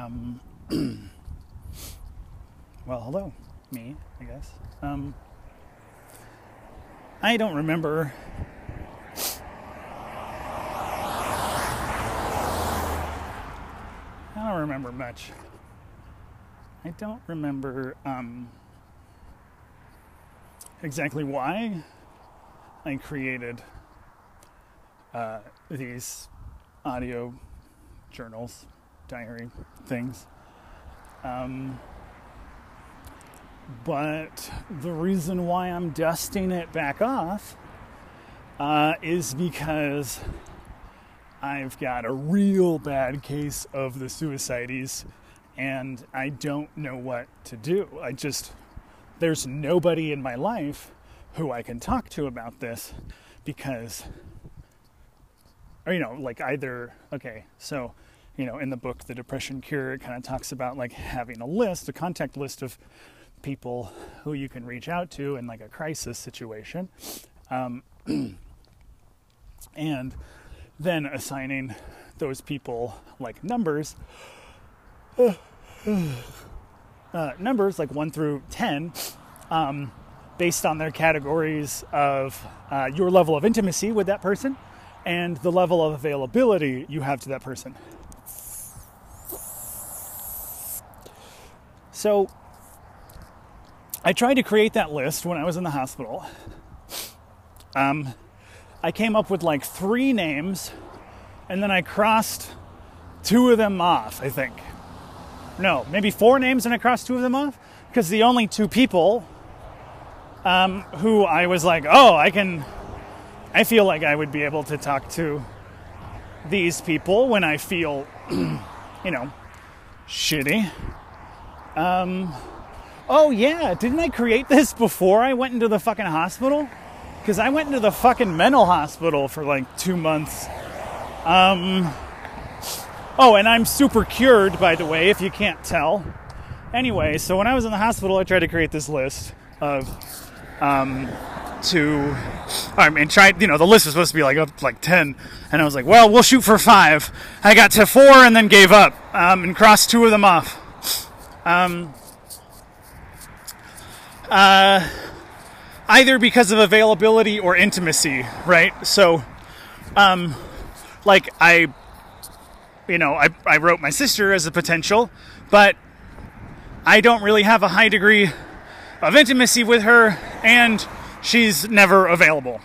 Um, well, hello, me, I guess. Um, I don't remember. I don't remember much. I don't remember um, exactly why I created uh, these audio journals, diary things. Um, but the reason why I'm dusting it back off uh, is because I've got a real bad case of the suicides and I don't know what to do. I just, there's nobody in my life who I can talk to about this because, or, you know, like either, okay, so, you know, in the book, The Depression Cure, it kind of talks about like having a list, a contact list of people who you can reach out to in like a crisis situation. Um, and then assigning those people like numbers. Uh, numbers like 1 through 10 um, based on their categories of uh, your level of intimacy with that person and the level of availability you have to that person. So I tried to create that list when I was in the hospital. Um, I came up with like three names and then I crossed two of them off, I think. No, maybe four names and I crossed two of them off because the only two people um, who I was like, oh, I can, I feel like I would be able to talk to these people when I feel, you know, shitty. Um, oh yeah, didn't I create this before I went into the fucking hospital? Because I went into the fucking mental hospital for like two months. Um, oh, and I'm super cured, by the way, if you can't tell. Anyway, so when I was in the hospital, I tried to create this list of um, to I mean try you know the list was supposed to be like up like 10 and I was like well we'll shoot for five I got to four and then gave up um, and crossed two of them off um, uh, either because of availability or intimacy right so um, like I you know I, I wrote my sister as a potential but I don't really have a high degree of intimacy with her and she's never available.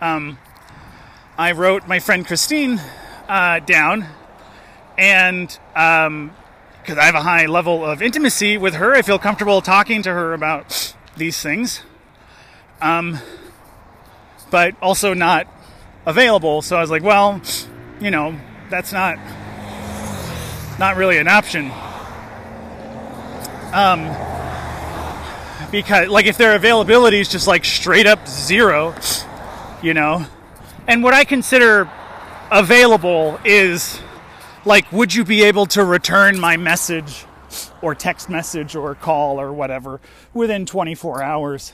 Um, I wrote my friend Christine uh, down, and because I have a high level of intimacy with her, I feel comfortable talking to her about these things, um, but also not available. So I was like, well, you know, that's not not really an option. Um, because like if their availability is just like straight up zero, you know. And what I consider available is like would you be able to return my message or text message or call or whatever within 24 hours?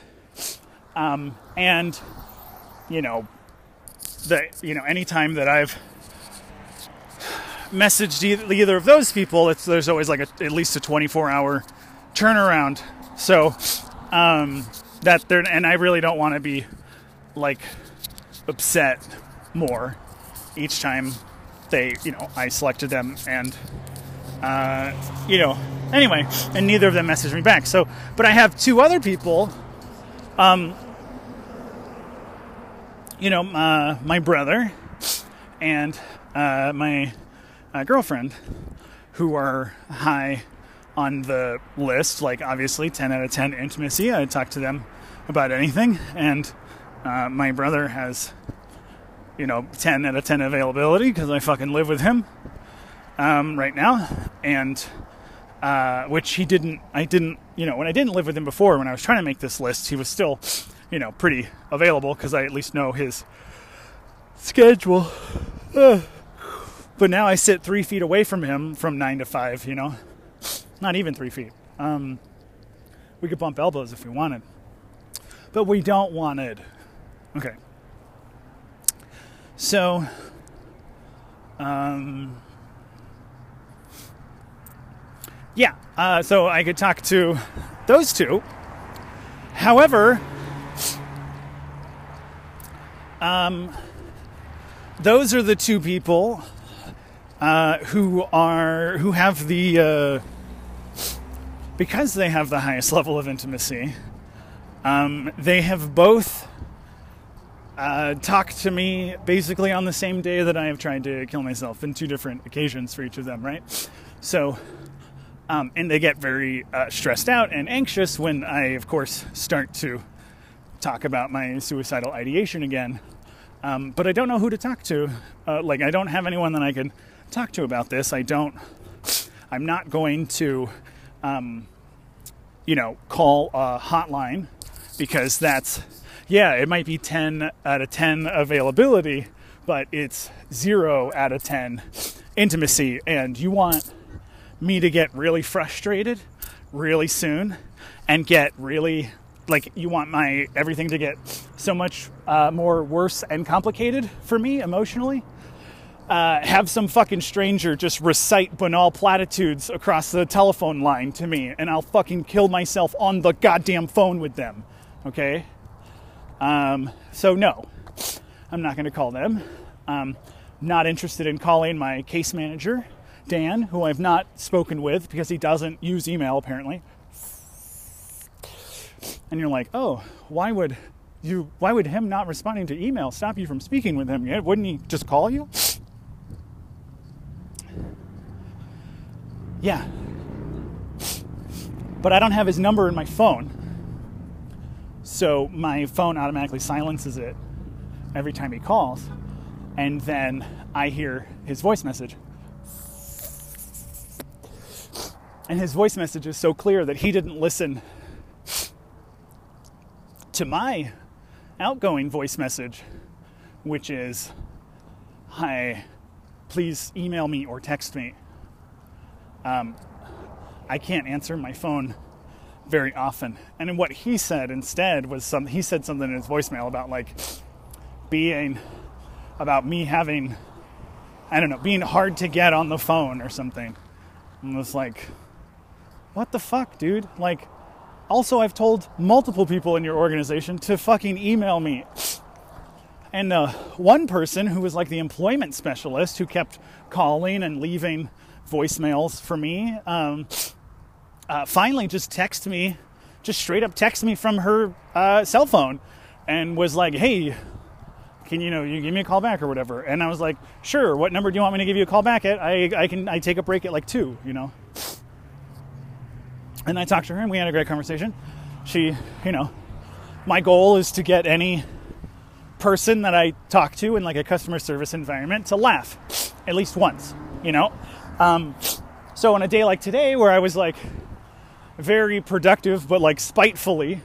Um, and you know the you know anytime that i've messaged either of those people it's there's always like a, at least a 24 hour turnaround. So um, that they're and I really don't want to be like upset more each time they you know I selected them and uh, you know anyway and neither of them messaged me back so but I have two other people um, you know uh, my brother and uh, my uh, girlfriend who are high on the list. Like, obviously, 10 out of 10 intimacy. I talk to them about anything. And uh, my brother has, you know, 10 out of 10 availability because I fucking live with him um, right now. And uh, which he didn't, I didn't, you know, when I didn't live with him before, when I was trying to make this list, he was still, you know, pretty available because I at least know his schedule. but now I sit three feet away from him from nine to five, you know. Not even three feet. Um, we could bump elbows if we wanted. But we don't want it. Okay. So, um, yeah, uh, so I could talk to those two. However, um, those are the two people uh, who are who have the uh, because they have the highest level of intimacy. Um, they have both uh, to me basically on the same day that I have tried to kill myself in two different occasions for each of them, right? So, um, and they get very uh, stressed out and anxious when I, of course, start to talk about my suicidal ideation again. Um, but I don't know who to talk to. Uh, like, I don't have anyone that I can talk to about this. I don't, I'm not going to, um, you know, call a hotline because that's, yeah, it might be 10 out of 10 availability, but it's zero out of 10 intimacy. And you want me to get really frustrated really soon and get really like you want my everything to get so much uh, more worse and complicated for me emotionally uh, have some fucking stranger just recite banal platitudes across the telephone line to me and i'll fucking kill myself on the goddamn phone with them okay um, so no i'm not going to call them um, not interested in calling my case manager Dan, who I've not spoken with because he doesn't use email apparently. And you're like, oh, why would you? Why would him not responding to email stop you from speaking with him? Yet? Wouldn't he just call you? Yeah. But I don't have his number in my phone. So my phone automatically silences it every time he calls. And then I hear his voice message. And his voice message is so clear that he didn't listen to my outgoing voice message, which is, Hi, please email me or text me. Um, I can't answer my phone very often. And what he said instead was some he said something in his voicemail about like being about me having I don't know, being hard to get on the phone or something. And was like what the fuck, dude? Like, also, I've told multiple people in your organization to fucking email me. And uh, one person who was like the employment specialist who kept calling and leaving voicemails for me um, uh, finally just texted me, just straight up text me from her uh, cell phone and was like, hey, can you know you give me a call back or whatever? And I was like, sure. What number do you want me to give you a call back at? I I can I take a break at like two, you know. And I talked to her and we had a great conversation. She, you know, my goal is to get any person that I talk to in like a customer service environment to laugh at least once, you know? Um, so on a day like today where I was like very productive, but like spitefully.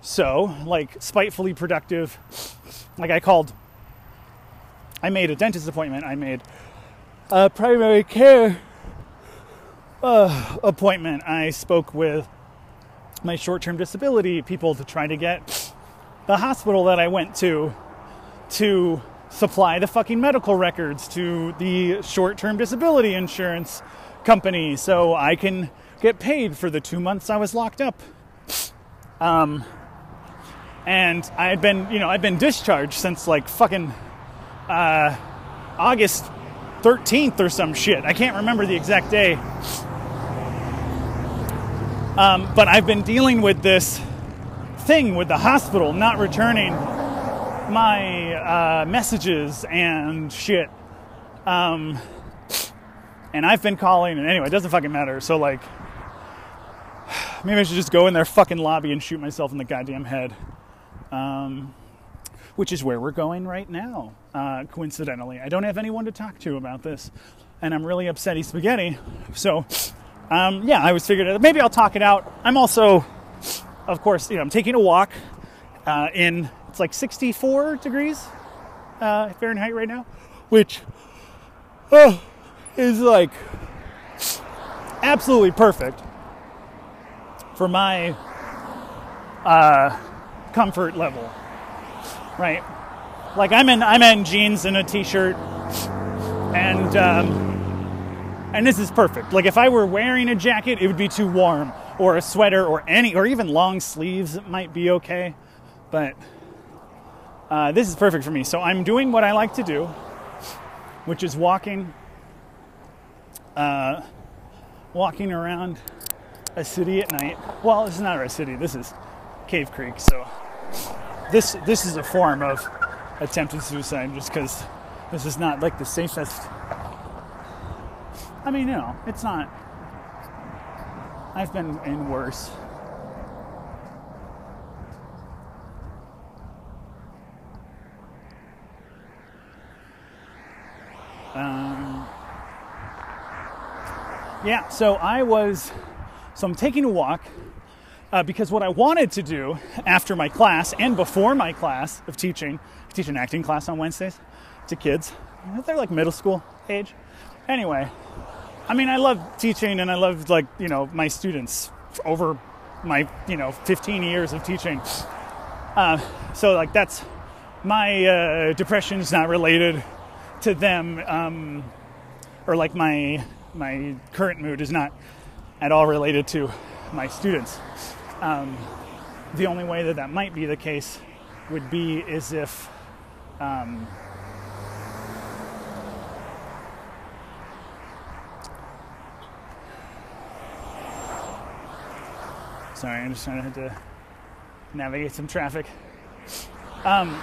So, like spitefully productive, like I called, I made a dentist appointment, I made a primary care uh, appointment, I spoke with my short term disability people to try to get the hospital that I went to to supply the fucking medical records to the short term disability insurance company so I can get paid for the two months I was locked up. Um, and I had been, you know, I'd been discharged since like fucking uh, August 13th or some shit. I can't remember the exact day. Um, but I've been dealing with this thing with the hospital not returning my uh, messages and shit. Um, and I've been calling, and anyway, it doesn't fucking matter. So, like, maybe I should just go in their fucking lobby and shoot myself in the goddamn head. Um, which is where we're going right now, uh, coincidentally. I don't have anyone to talk to about this, and I'm really upsetty spaghetti. So, um, yeah, I was figuring maybe I'll talk it out. I'm also, of course, you know, I'm taking a walk uh, in it's like 64 degrees uh, Fahrenheit right now, which oh, is like absolutely perfect for my uh, comfort level, right? Like I'm in I'm in jeans and a t-shirt and. Um, And this is perfect. Like if I were wearing a jacket, it would be too warm, or a sweater, or any, or even long sleeves might be okay. But uh, this is perfect for me. So I'm doing what I like to do, which is walking, uh, walking around a city at night. Well, this is not a city. This is Cave Creek. So this this is a form of attempted suicide, just because this is not like the safest. I mean, you know, it's not. I've been in worse. Um, yeah, so I was, so I'm taking a walk uh, because what I wanted to do after my class and before my class of teaching, I teach an acting class on Wednesdays to kids. They're like middle school age. Anyway, I mean, I love teaching and I love like, you know, my students over my, you know, 15 years of teaching. Uh, so like that's my uh, depression is not related to them, um, or like my my current mood is not at all related to my students. Um, the only way that that might be the case would be is if um, sorry, I'm just trying to navigate some traffic. Um,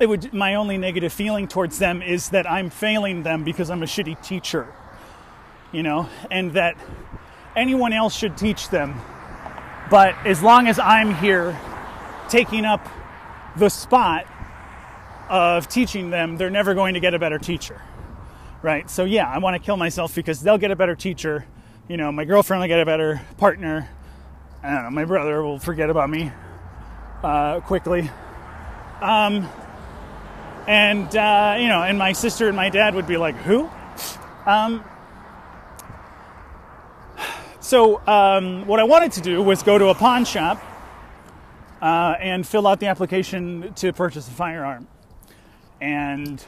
it would my only negative feeling towards them is that I'm failing them because I'm a shitty teacher. You know, and that anyone else should teach them. But as long as I'm here taking up the spot of teaching them, they're never going to get a better teacher. Right? So yeah, I want to kill myself because they'll get a better teacher. You know, my girlfriend will get a better partner. I don't know, my brother will forget about me uh, quickly. Um, and uh, you know, and my sister and my dad would be like, "Who?" Um, so um, what I wanted to do was go to a pawn shop uh, and fill out the application to purchase a firearm, and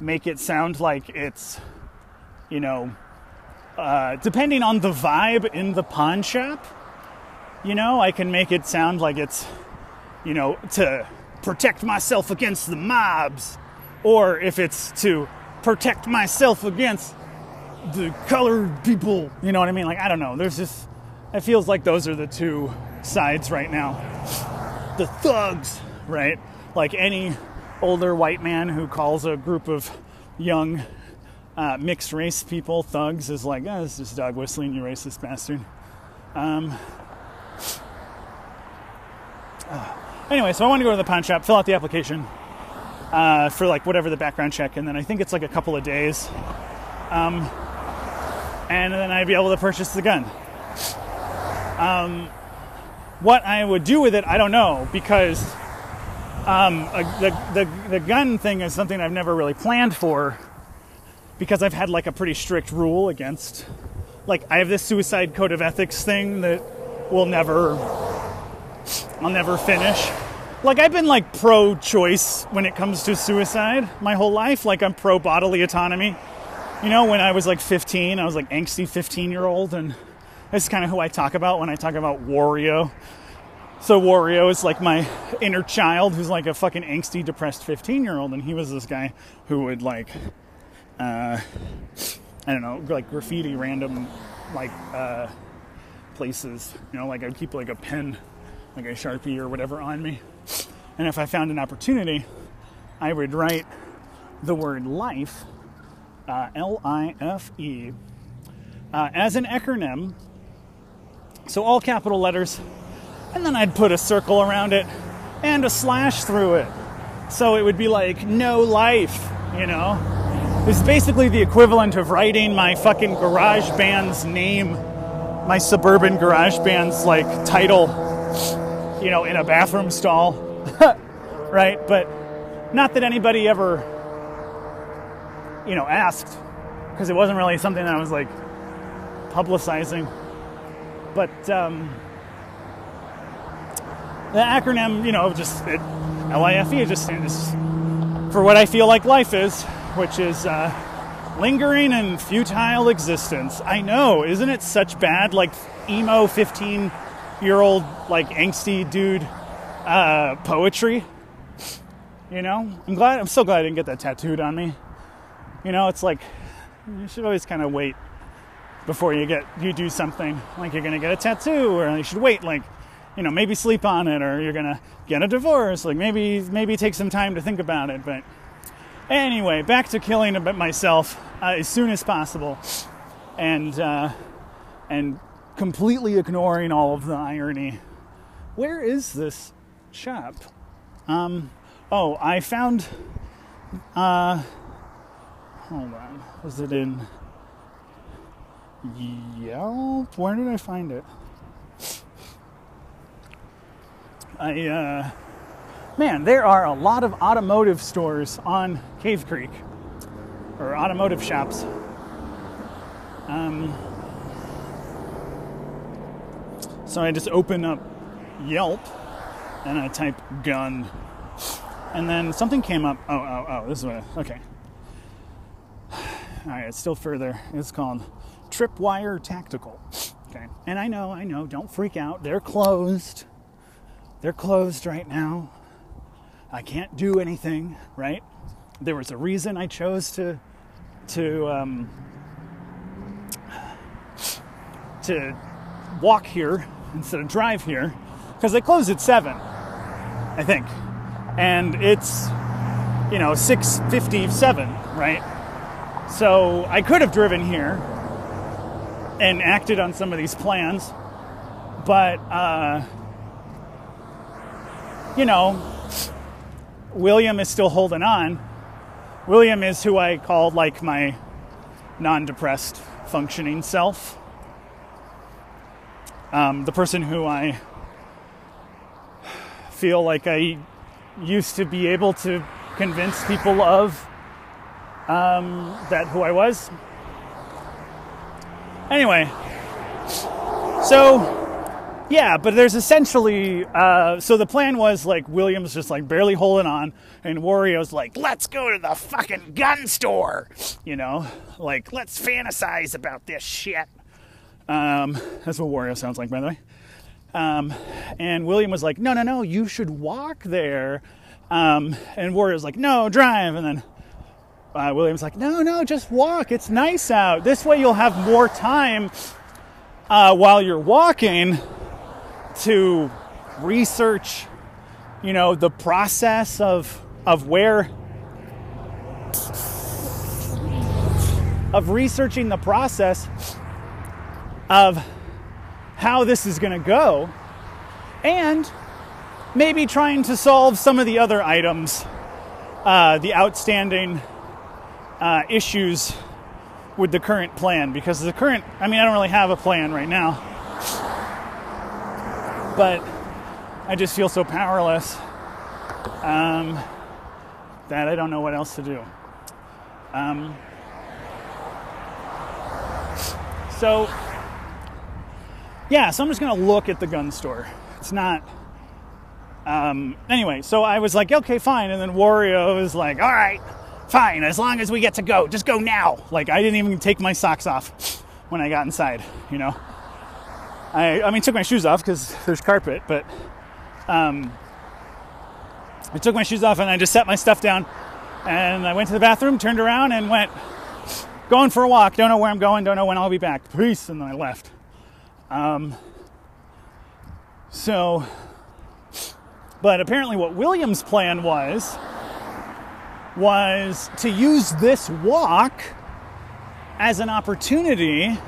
make it sound like it's, you know, uh, depending on the vibe in the pawn shop. You know, I can make it sound like it's, you know, to protect myself against the mobs, or if it's to protect myself against the colored people. You know what I mean? Like, I don't know. There's just, it feels like those are the two sides right now. The thugs, right? Like any older white man who calls a group of young uh, mixed race people thugs is like, oh, this is dog whistling, you racist bastard. Um, uh, Anyway, so I want to go to the pawn shop, fill out the application uh, for like whatever the background check, and then I think it's like a couple of days. Um, and then I'd be able to purchase the gun. Um, what I would do with it, I don't know, because um, a, the, the, the gun thing is something I've never really planned for because I've had like a pretty strict rule against, like, I have this suicide code of ethics thing that will never I'll never finish. Like I've been like pro choice when it comes to suicide my whole life. Like I'm pro bodily autonomy. You know, when I was like 15, I was like angsty 15 year old, and this is kind of who I talk about when I talk about Wario. So Wario is like my inner child who's like a fucking angsty, depressed 15 year old, and he was this guy who would like, uh, I don't know, like graffiti random like uh, places. You know, like I'd keep like a pen like a Sharpie or whatever on me. And if I found an opportunity, I would write the word life, uh, L I F E, uh, as an acronym. So all capital letters. And then I'd put a circle around it and a slash through it. So it would be like no life, you know? It's basically the equivalent of writing my fucking garage band's name, my suburban garage band's like title you know, in a bathroom stall, right? But not that anybody ever, you know, asked, because it wasn't really something that I was like publicizing. But um, the acronym, you know, just it, LIFE, just stands for what I feel like life is. which is uh, lingering and futile existence. I know, isn't it such bad, like emo 15 year old, like angsty dude uh, poetry? You know, I'm glad. I'm so glad I didn't get that tattooed on me. You know, it's like you should always kind of wait before you get you do something like you're gonna get a tattoo, or you should wait like you know maybe sleep on it, or you're gonna get a divorce. Like maybe maybe take some time to think about it. But anyway, back to killing myself uh, as soon as possible, and uh, and completely ignoring all of the irony. Where is this shop? Um, Oh, I found. Uh, hold on. Was it in Yelp? Where did I find it? I, uh, man, there are a lot of automotive stores on Cave Creek, or automotive shops. Um, so I just open up Yelp and I type gun and then something came up. Oh, oh, oh, this is what. I, okay. All right, it's still further. It's called Tripwire Tactical. Okay. And I know, I know, don't freak out. They're closed. They're closed right now. I can't do anything, right? There was a reason I chose to to um, to walk here instead of drive here because they close at seven, I think and it's you know 657 right so i could have driven here and acted on some of these plans but uh, you know william is still holding on. William is who i called like my non-depressed functioning self. Um, the person who i feel like i used to be able to convince people of um, that who I was. Anyway, so yeah, but there's essentially uh, so the plan was like Williams just like barely holding on, and Wario's like, let's go to the fucking gun store, you know, like let's fantasize about this shit. Um, that's what Wario sounds like, by the way. Um, and William was like, no, no, no, you should walk there. Um, and Wario's like, no, drive. And then uh, William's like, no, no, just walk. It's nice out. This way you'll have more time uh, while you're walking to research, you know, the process of of where of researching the process of how this is going to go and maybe trying to solve some of the other items, uh, the outstanding uh, issues with the current plan. Because the current, I mean, I don't really have a plan right now, but I just feel so powerless um, that I don't know what else to do. Um, so yeah, so I'm just gonna look at the gun store. It's not. Um, anyway, so I was like, okay, fine. And then Wario was like, all right, fine, as long as we get to go, just go now. Like, I didn't even take my socks off when I got inside, you know? I, I mean, took my shoes off because there's carpet, but um, I took my shoes off and I just set my stuff down and I went to the bathroom, turned around, and went going for a walk. Don't know where I'm going, don't know when I'll be back. Peace. And then I left. Um, so, but apparently, what Williams' plan was was to use this walk as an opportunity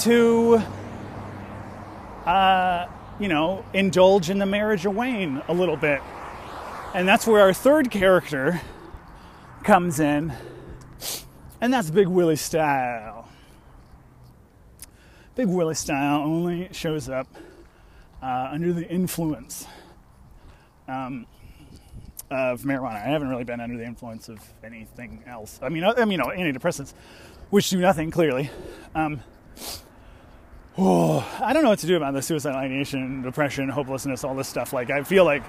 to, uh, you know, indulge in the marijuana a little bit. And that's where our third character comes in, and that's Big Willie Style. Big Willie style only shows up uh, under the influence um, of marijuana. I haven't really been under the influence of anything else. I mean, I, mean, you know, antidepressants, which do nothing clearly. Um, oh, I don't know what to do about the suicide ideation, depression, hopelessness, all this stuff. Like, I feel like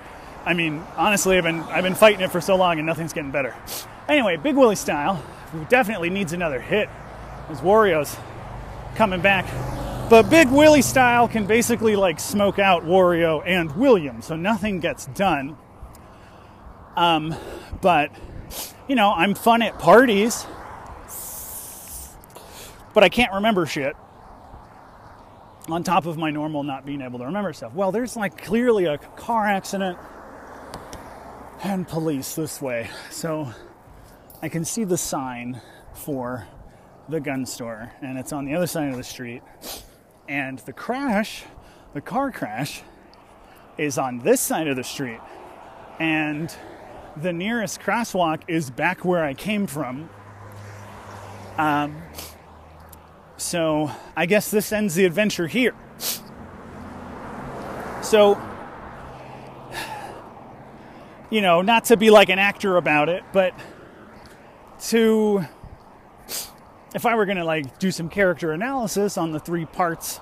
I mean, honestly, I've been I've been fighting it for so long and nothing's getting better. Anyway, Big Willie style, who definitely needs another hit. His Wario's coming back. But Big Willie style can basically like smoke out Wario and William, so nothing gets done. Um, but you know, I'm fun at parties, but I can't remember shit. On top of my normal not being able to remember stuff. Well, there's like clearly a car accident and police this way. So I can see the sign for the gun store, and it's on the other side of the street. And the crash, the car crash, is on this side of the street. And the nearest crosswalk is back where I came from. Um, so I guess this ends the adventure here. So, you know, not to be like an actor about it, but to, if I were going to like do some character analysis on the three parts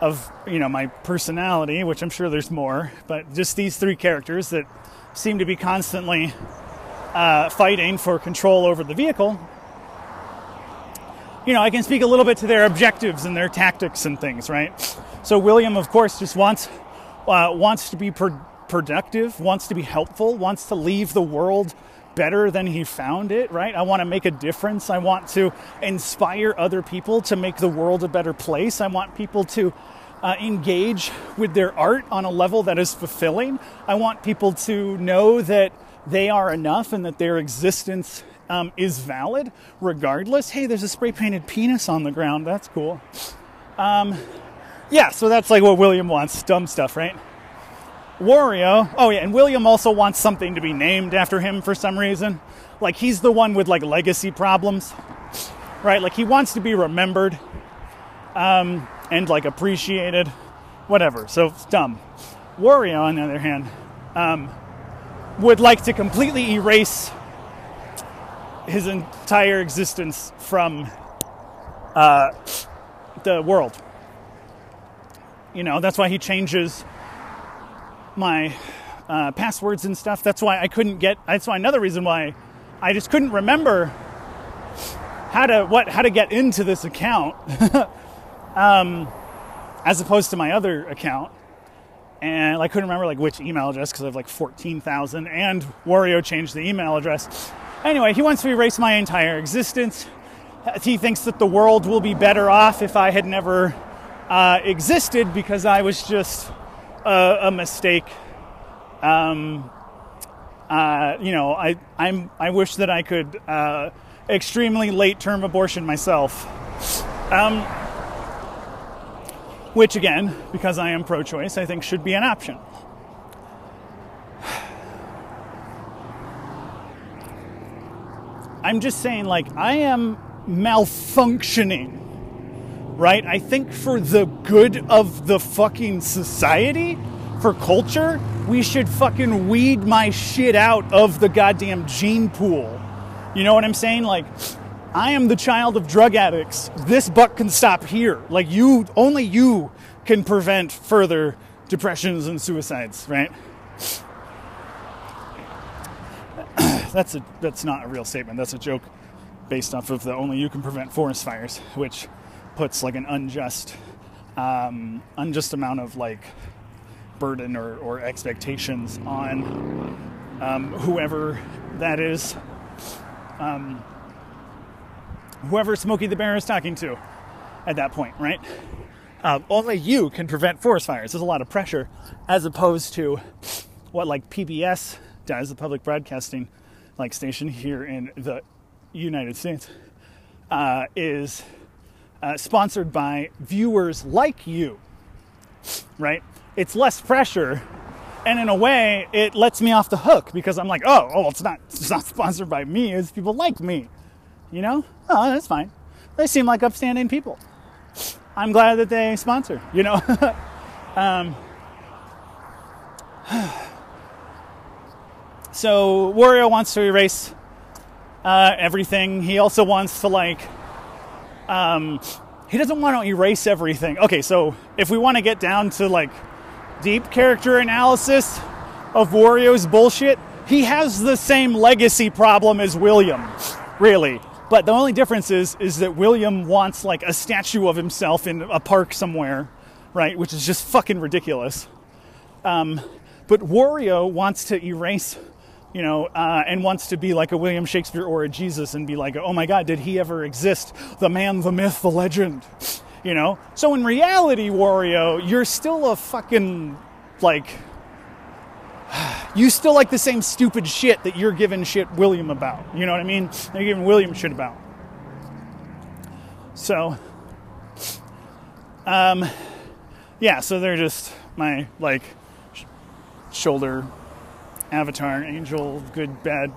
of, you know, my personality, which I'm sure there's more, but just these three characters that seem to be constantly uh, fighting for control over the vehicle, you know, I can speak a little bit to their objectives and their tactics and things, right? So William, of course, just wants uh, wants to be pro- productive, wants to be helpful, wants to leave the world better than he found it, right? I want to make a difference. I want to inspire other people to make the world a better place. I want people to uh, engage with their art on a level that is fulfilling. I want people to know that they are enough and that their existence um, is valid regardless. Hey, there's a spray painted penis on the ground. That's cool. Um, yeah, so that's like what William wants. Dumb stuff, right? Wario. Oh yeah, and William also wants something to be named after him for some reason. Like he's the one with like legacy problems, right? Like he wants to be remembered um, and like appreciated, whatever. So it's dumb. Wario, on the other hand, um, would like to completely erase his entire existence from uh, the world. You know, that's why he changes my uh, passwords and stuff. That's why I couldn't get. That's why another reason why I just couldn't remember how to what how to get into this account, um, as opposed to my other account. And I couldn't remember like which email address because I have like fourteen thousand. And Wario changed the email address. Anyway, he wants to erase my entire existence. He thinks that the world will be better off if I had never uh, existed because I was just a, a mistake. Um, uh, you know, I I'm I wish that I could uh, extremely late term abortion myself. Um, which again, because I am pro-choice, I think should be an option. I'm just saying, like, I am malfunctioning right? I think for the good of the fucking society, for culture, we should fucking weed my shit out of the goddamn gene pool. You know what I'm saying? Like, I am the child of drug addicts. This buck can stop here. Like, you, only you can prevent further depressions and suicides, right? that's a that's not a real statement. That's a joke based off of the only you can prevent forest fires, which puts like an unjust um, unjust amount of like burden or, or expectations on um, whoever that is um, whoever Smokey the Bear is talking to at that point, right? Uh, only you can prevent forest fires. There's a lot of pressure, as opposed to what like PBS does, the public broadcasting like station here in the United States, uh, is uh, sponsored by viewers like you, right? It's less pressure, and in a way, it lets me off the hook because I'm like, oh, oh, it's not, it's not sponsored by me. It's people like me, you know? Oh, that's fine. They seem like upstanding people. I'm glad that they sponsor, you know? um, so Wario wants to erase uh, everything. He also wants to like um, he doesn't want to erase everything. Okay, so if we want to get down to like deep character analysis, of Wario's bullshit, he has the same legacy problem as William, really. But the only difference is is that William wants like a statue of himself in a park somewhere, right? Which is just fucking ridiculous. Um, but Wario wants to erase, you know, uh, and wants to be like a William Shakespeare or a Jesus and be like, oh my God, did he ever exist? The man, the myth, the legend, you know. So in reality, Wario, you're still a fucking like you still like the same stupid shit that you're giving shit William about. You know what I mean? You're giving William shit about. So, um, yeah, so they're just my, like, sh- shoulder avatar, angel, good, bad,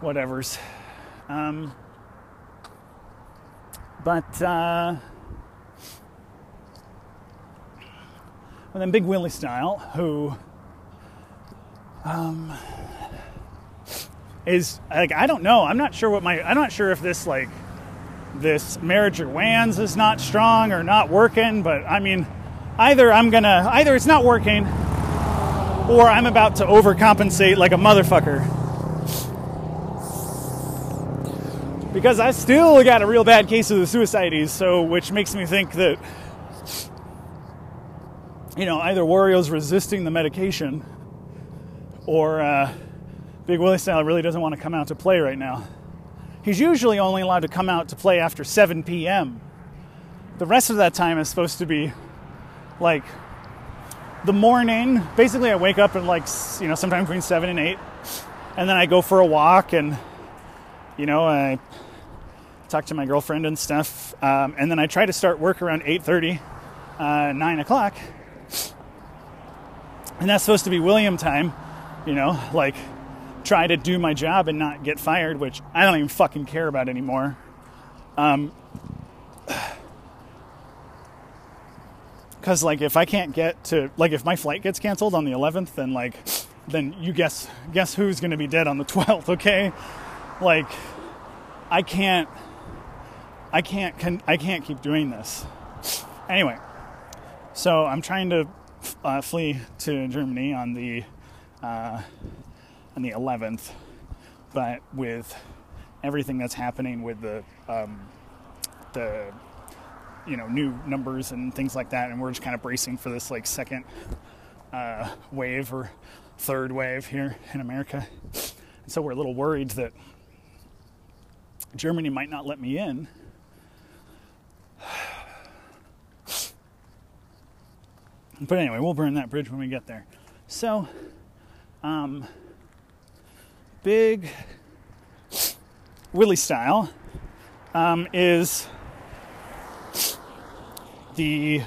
whatevers. Um, but, uh, and then Big Willie Style, who um, is like I don't know. I'm not sure what my I'm not sure if this like this marijuana's is not strong or not working. But I mean, either I'm gonna either it's not working or I'm about to overcompensate like a motherfucker. Because I still got a real bad case of the suicides, so which makes me think that you know either Wario's resisting the medication or uh, Big Willie Style really doesn't want to come out to play right now. He's usually only allowed to come out to play after 7 p.m. The rest of that time is supposed to be like the morning. Basically, I wake up at like, you know, sometime between 7 and 8, and then I go for a walk and, you know, I talk to my girlfriend and stuff, um, and then I try to start work around 8.30, uh, 9 o'clock. And that's supposed to be William time you know, like try to do my job and not get fired, which I don't even fucking care about anymore. Um, because like if I can't get to like if my flight gets canceled on the 11th, then like then you guess guess who's going to be dead on the 12th, okay? Like I can't I can't I can't keep doing this. Anyway, so I'm trying to uh, flee to Germany on the uh, on the 11th, but with everything that's happening with the um, the you know new numbers and things like that, and we're just kind of bracing for this like second uh, wave or third wave here in America. And so we're a little worried that Germany might not let me in. But anyway, we'll burn that bridge when we get there. So, um, big Willie style um, is the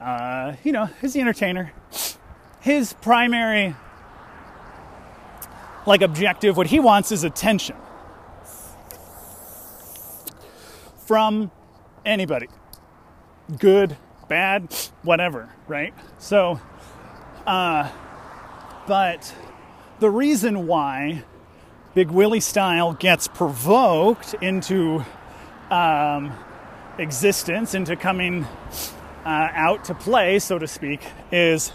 uh, you know is the entertainer. His primary like objective, what he wants is attention from anybody, good, bad, whatever, right? So uh, but the reason why Big Willie Style gets provoked into um, existence, into coming uh, out to play, so to speak, is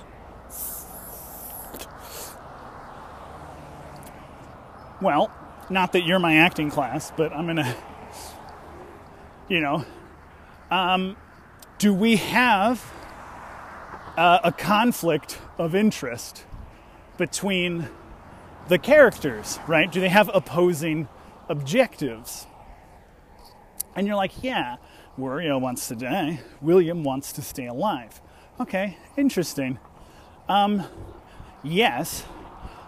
well, not that you're my acting class, but I'm gonna, you know, um, do we have uh, a conflict of interest between the characters, right? Do they have opposing objectives? And you're like, yeah, Wario wants to die, William wants to stay alive. Okay, interesting. Um, yes,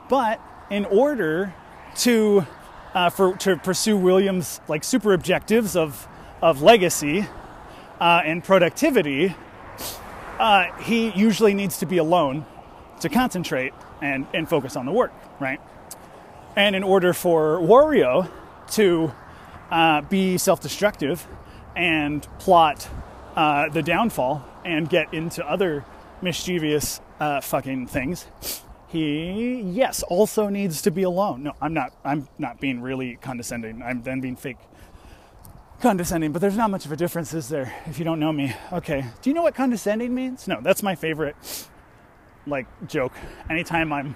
but in order to uh, for to pursue William's like super objectives of of legacy uh, and productivity, uh, he usually needs to be alone to concentrate and, and focus on the work, right? And in order for Wario to uh, be self destructive and plot uh, the downfall and get into other mischievous uh, fucking things, he yes also needs to be alone. No, I'm not. I'm not being really condescending. I'm then being fake condescending, but there's not much of a difference, is there, if you don't know me? Okay. Do you know what condescending means? No, that's my favorite like joke. Anytime I'm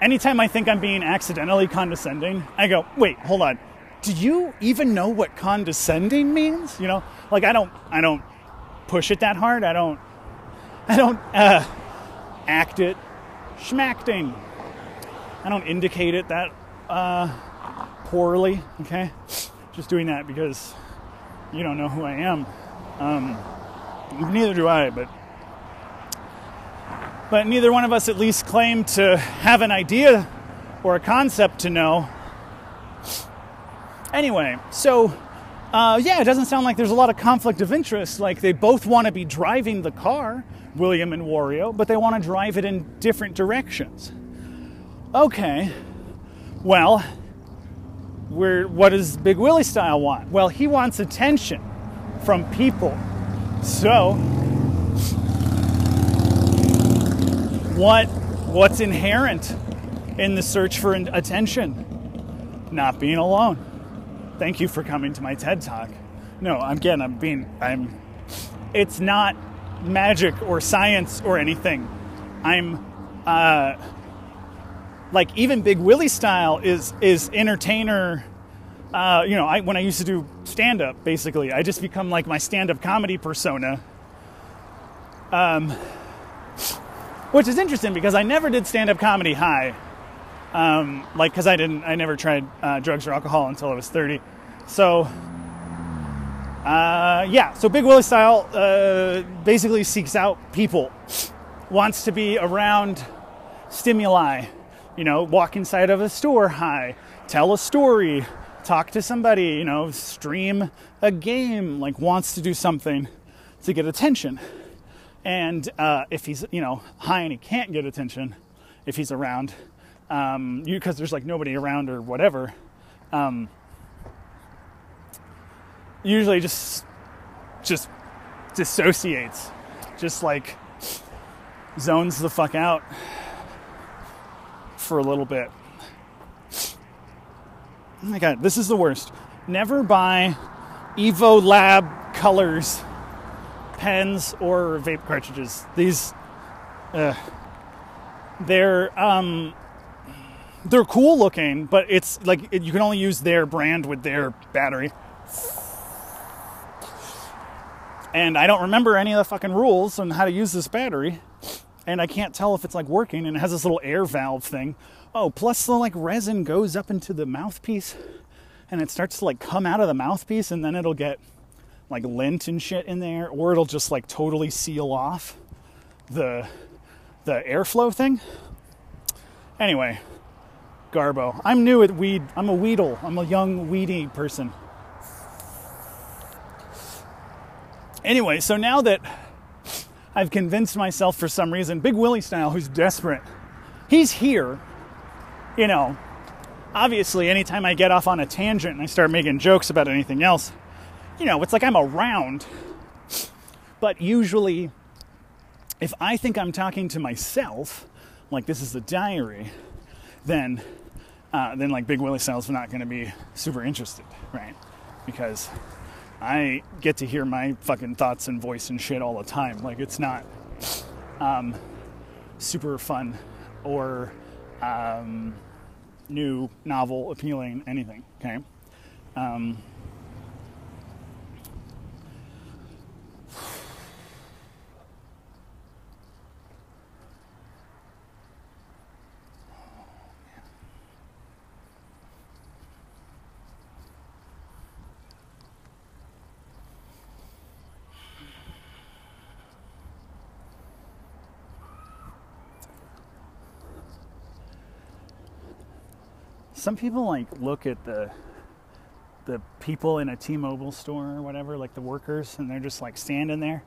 anytime I think I'm being accidentally condescending, I go, "Wait, hold on. Do you even know what condescending means?" You know? Like I don't I don't push it that hard. I don't I don't uh, act it schmacting. I don't indicate it that uh, poorly, okay? Just doing that because you don't know who I am. Um, neither do I, but but neither one of us at least claim to have an idea or a concept to know. Anyway, so uh, yeah, it doesn't sound like there's a lot of conflict of interest. Like they both want to be driving the car, William and Wario, but they want to drive it in different directions. Okay, well, what does Big Willie style want? Well, he wants attention from people. So, what what's inherent in the search for attention? Not being alone. Thank you for coming to my TED Talk. No, again, I'm being I'm it's not magic or science or anything. I'm uh like even Big Willie style is is entertainer. Uh, you know, I when I used to do stand up, basically, I just become like my stand up comedy persona. Um, which is interesting because I never did stand up comedy high. Um, like, because I didn't, I never tried uh, drugs or alcohol until I was 30. So, uh, yeah, so Big Willie style uh, basically seeks out people, wants to be around stimuli you know, walk inside of a store high, tell a story, talk to somebody, you know, stream a game, like wants to do something to get attention. And uh, if he's, you know, high and he can't get attention, if he's around, um, because there's like nobody around or whatever, um, usually just just dissociates, just like zones the fuck out for a little bit. Oh my god, this is the worst. Never buy Evolab Colors pens or vape cartridges. These uh, they're um they're cool looking, but it's like you can only use their brand with their battery. And I don't remember any of the fucking rules on how to use this battery and I can't tell if it's like working and it has this little air valve thing. Oh, plus the like resin goes up into the mouthpiece and it starts to like come out of the mouthpiece and then it'll get like lint and shit in there or it'll just like totally seal off the the airflow thing. Anyway, Garbo. I'm new at weed. I'm a weedle. I'm a young weedy person. Anyway, so now that I've convinced myself for some reason, Big Willie style, who's desperate, he's here. You know, obviously, anytime I get off on a tangent and I start making jokes about anything else, you know, it's like I'm around. But usually, if I think I'm talking to myself, like this is a diary, then uh, then like Big Willie Style's are not going to be super interested, right? Because I get to hear my fucking thoughts and voice and shit all the time. Like it's not um, super fun or um, new, novel, appealing, anything. Okay. Um, some people like look at the the people in a T-Mobile store or whatever, like the workers, and they're just like standing there.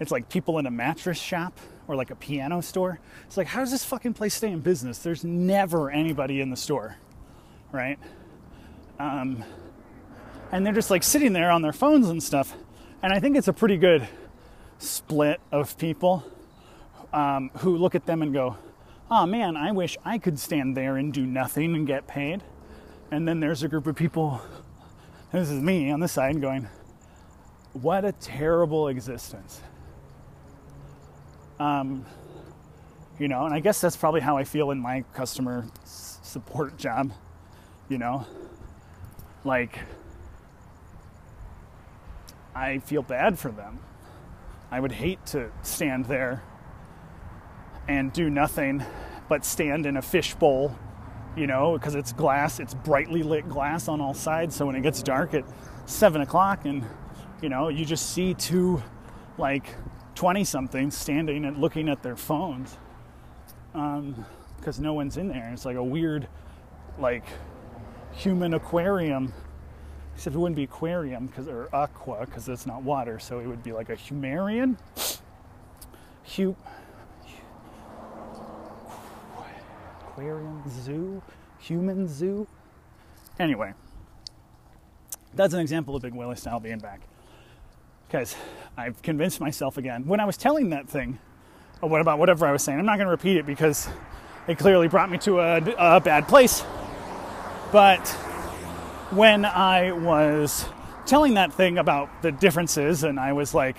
It's like people in a mattress shop or like a piano store. It's like, how does this fucking place stay in business? There's never anybody in the store, right? Um, and they're just like sitting there on their phones and stuff. And I think it's a pretty good split of people um, who look at them and go, oh man, I wish I could stand there and do nothing and get paid. And then there's a group of people, this is me on the side going, what a terrible existence. Um, you know, and I guess that's probably how I feel in my customer support job, you know, like I feel bad for them. I would hate to stand there and do nothing but stand in a fishbowl, you know, because it's glass, it's brightly lit glass on all sides. So when it gets dark at seven o'clock and, you know, you just see two like 20 somethings standing and looking at their phones because um, no one's in there. It's like a weird, like, human aquarium. Except it wouldn't be aquarium because or aqua because it's not water, so it would be like a humarian. Hu- aquarium zoo, human zoo. Anyway, that's an example of Big Willie style being back. Because I've convinced myself again. When I was telling that thing, what about whatever I was saying, I'm not going to repeat it because it clearly brought me to a, a bad place. But when I was telling that thing about the differences, and I was like,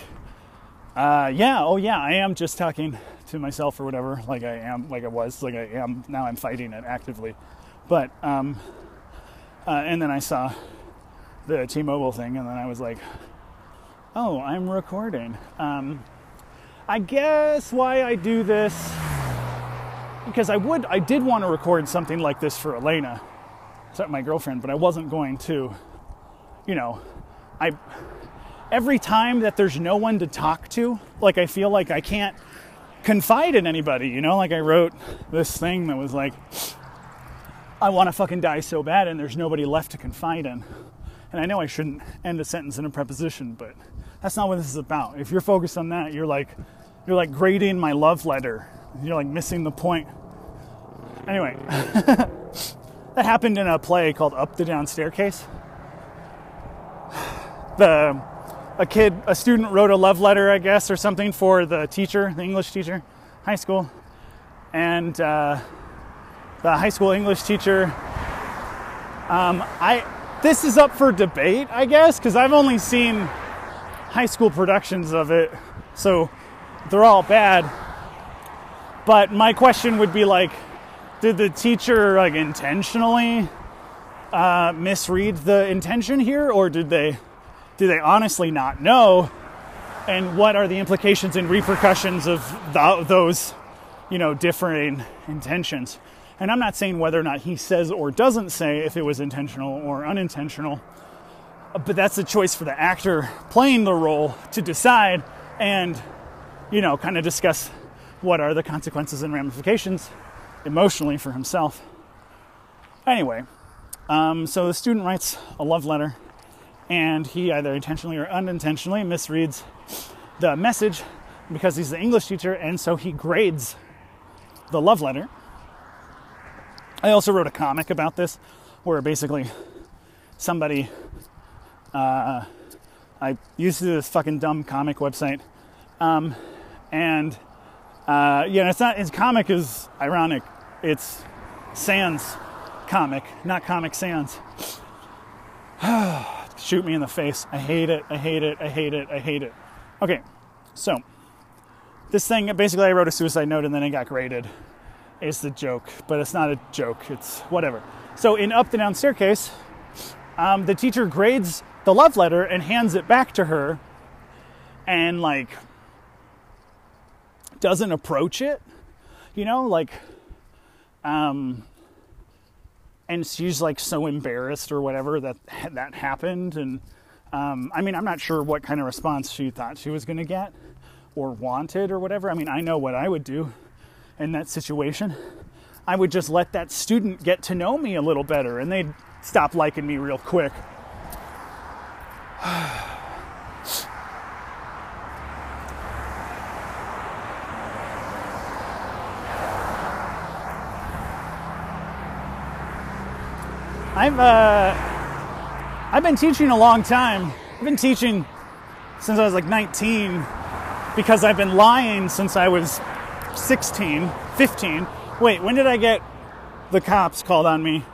uh, yeah, oh yeah, I am just talking to myself or whatever, like I am, like I was, like I am. Now I'm fighting it actively. But, um, uh, and then I saw the T Mobile thing, and then I was like, oh, I'm recording. Um, I guess why I do this, because I would, I did want to record something like this for Elena, my girlfriend, but I wasn't going to, you know, I, every time that there's no one to talk to, like I feel like I can't confide in anybody, you know? Like I wrote this thing that was like, I want to fucking die so bad, and there's nobody left to confide in. And I know I shouldn't end a sentence in a preposition, but that's not what this is about. If you're focused on that, you're like, you're like grading my love letter. You're like missing the point. Anyway, that happened in a play called Up the Down Staircase. The a kid, a student wrote a love letter, I guess, or something for the teacher, the English teacher, high school, and uh, the high school English teacher. Um, I this is up for debate, I guess, because I've only seen high school productions of it, so they're all bad. But my question would be like, did the teacher like intentionally uh, misread the intention here, or did they? Do they honestly not know? And what are the implications and repercussions of the, those, you know, differing intentions? And I'm not saying whether or not he says or doesn't say if it was intentional or unintentional, but that's a choice for the actor playing the role to decide and, you know, kind of discuss what are the consequences and ramifications emotionally for himself. Anyway, um, so the student writes a love letter and he either intentionally or unintentionally misreads the message because he's the English teacher, and so he grades the love letter. I also wrote a comic about this where basically somebody, uh, I used to do this fucking dumb comic website, um, and uh, yeah, it's not, his comic is ironic. It's Sans comic, not Comic Sans. shoot me in the face. I hate it. I hate it. I hate it. I hate it. Okay, so this thing basically, I wrote a suicide note and then it got graded. It's the joke, but it's not a joke. It's whatever. So in Up the Down Staircase, um, the teacher grades the love letter and hands it back to her, and like doesn't approach it. You know, like um, and she's like so embarrassed or whatever that that happened and um, i mean i'm not sure what kind of response she thought she was going to get or wanted or whatever i mean i know what i would do in that situation i would just let that student get to know me a little better and they'd stop liking me real quick I've uh, I've been teaching a long time. I've been teaching since I was like 19 because I've been lying since I was 16, 15. Wait, when did I get the cops called on me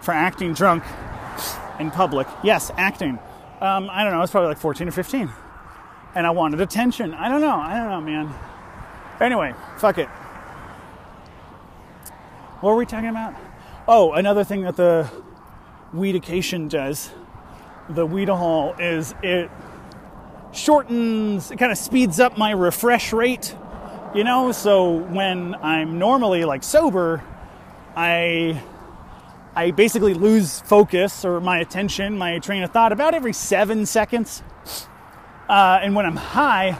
for acting drunk in public? Yes, acting. Um, I don't know, I was probably like 14 or 15. And I wanted attention. I don't know. I don't know, man. Anyway, fuck it. What were we talking about? Oh, another thing that the weedication does, the Weedahall, is it shortens, it kind of speeds up my refresh rate. You know, so when I'm normally like sober, I I basically lose focus or my attention, my train of thought about every seven seconds. Uh, and when I'm high,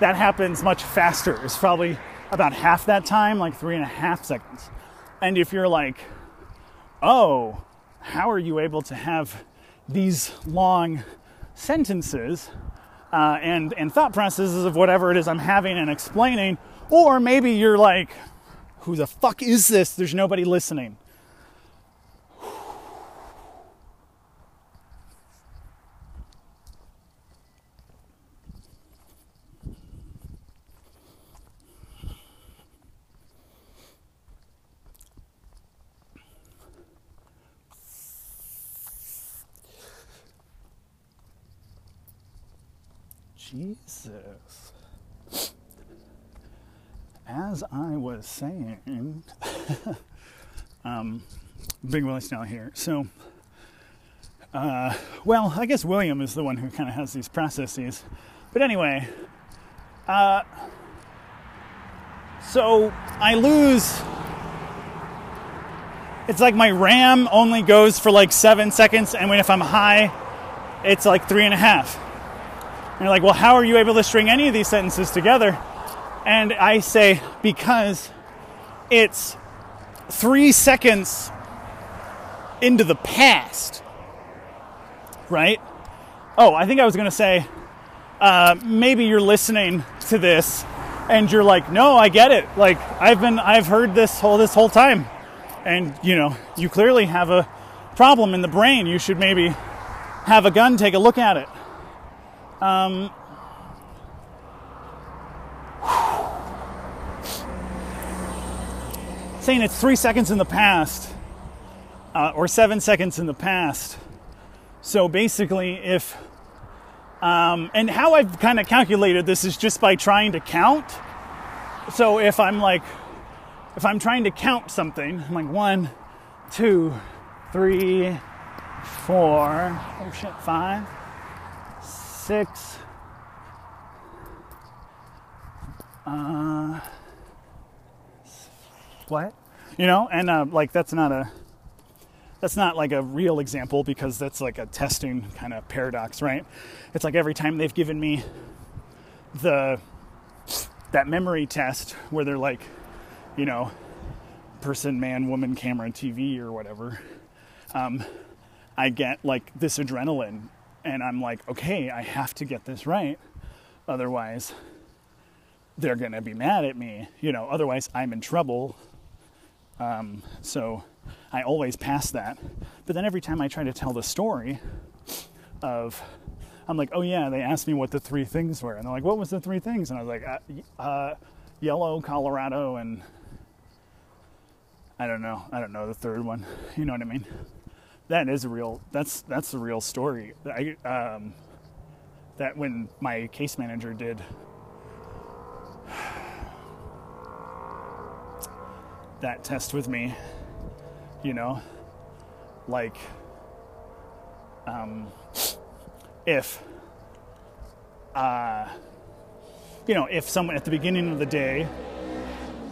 that happens much faster. It's probably about half that time, like three and a half seconds. And if you're like, oh, how are you able to have these long sentences uh, and, and thought processes of whatever it is I'm having and explaining? Or maybe you're like, who the fuck is this? There's nobody listening. Jesus. As I was saying, um, Big Willie Snell here. So, uh, well, I guess William is the one who kind of has these processes. But anyway, uh, so I lose. It's like my RAM only goes for like seven seconds, and when if I'm high, it's like three and a half. And you're like, well, how are you able to string any of these sentences together? And I say, because it's three seconds into the past, right? Oh, I think I was going to say, uh, maybe you're listening to this and you're like, no, I get it. Like I've been, I've heard this whole this whole time, and you know, you clearly have a problem in the brain. You should maybe have a gun, take a look at it. Um, saying it's three seconds in the past uh, or seven seconds in the past. So basically, if um, and how I've kind of calculated this is just by trying to count. So if I'm like, if I'm trying to count something, I'm like one, two, three, four, oh shit, five, six, uh, what? You know, and uh, like that's not a that's not like a real example because that's like a testing kind of paradox, right? It's like every time they've given me the that memory test where they're like, you know, person, man, woman, camera, TV, or whatever. Um, I get like this adrenaline and I'm like, okay, I have to get this right. Otherwise, they're going to be mad at me. You know, otherwise, I'm in trouble. Um, so I always pass that. But then every time I try to tell the story of, I'm like, oh yeah, they asked me what the three things were. And they're like, what was the three things? And I was like, uh, uh, yellow, Colorado, and I don't know. I don't know the third one. You know what I mean? That is a real that's that's a real story. I um, that when my case manager did that test with me, you know, like um, if uh, you know if someone at the beginning of the day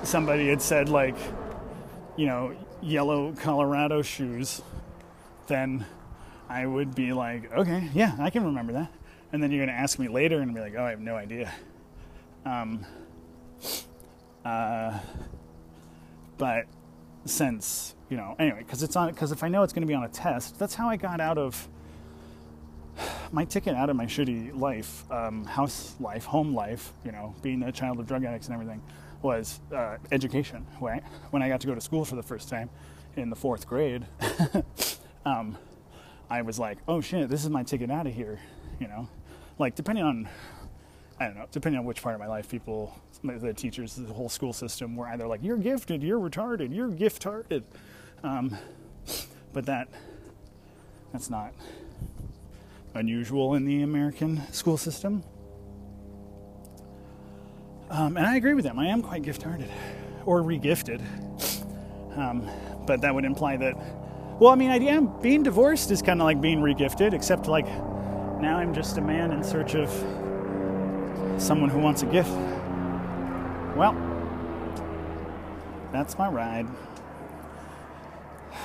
somebody had said like you know yellow Colorado shoes then I would be like, okay, yeah, I can remember that. And then you're going to ask me later and be like, oh, I have no idea. Um, uh, but since, you know, anyway, because it's on, because if I know it's going to be on a test, that's how I got out of my ticket out of my shitty life, um, house life, home life, you know, being a child of drug addicts and everything, was uh, education? When I got to go to school for the first time in the fourth grade. um, I was like, oh shit, this is my ticket out of here, you know? Like, depending on, I don't know, depending on which part of my life people, the teachers, the whole school system were either like, you're gifted, you're retarded, you're gift-hearted. Um, but that, that's not unusual in the American school system. Um, and I agree with them. I am quite gift-hearted, or regifted. Um, but that would imply that, well, I mean, I am being divorced is kind of like being regifted, except like now I'm just a man in search of someone who wants a gift. Well, that's my ride.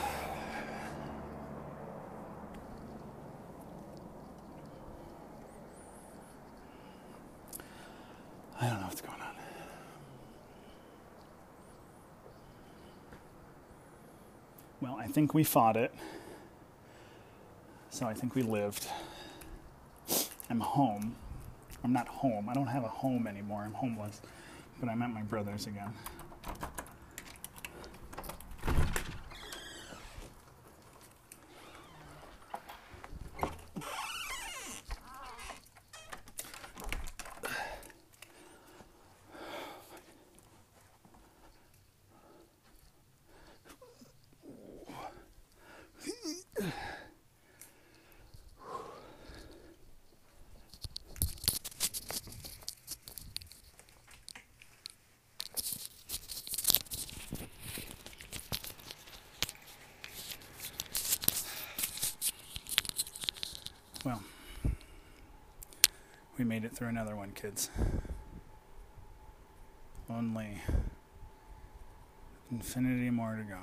I don't know what's going on. Well, I think we fought it. So I think we lived. I'm home. I'm not home. I don't have a home anymore. I'm homeless. But I'm at my brother's again. Well, we made it through another one, kids. Only infinity more to go.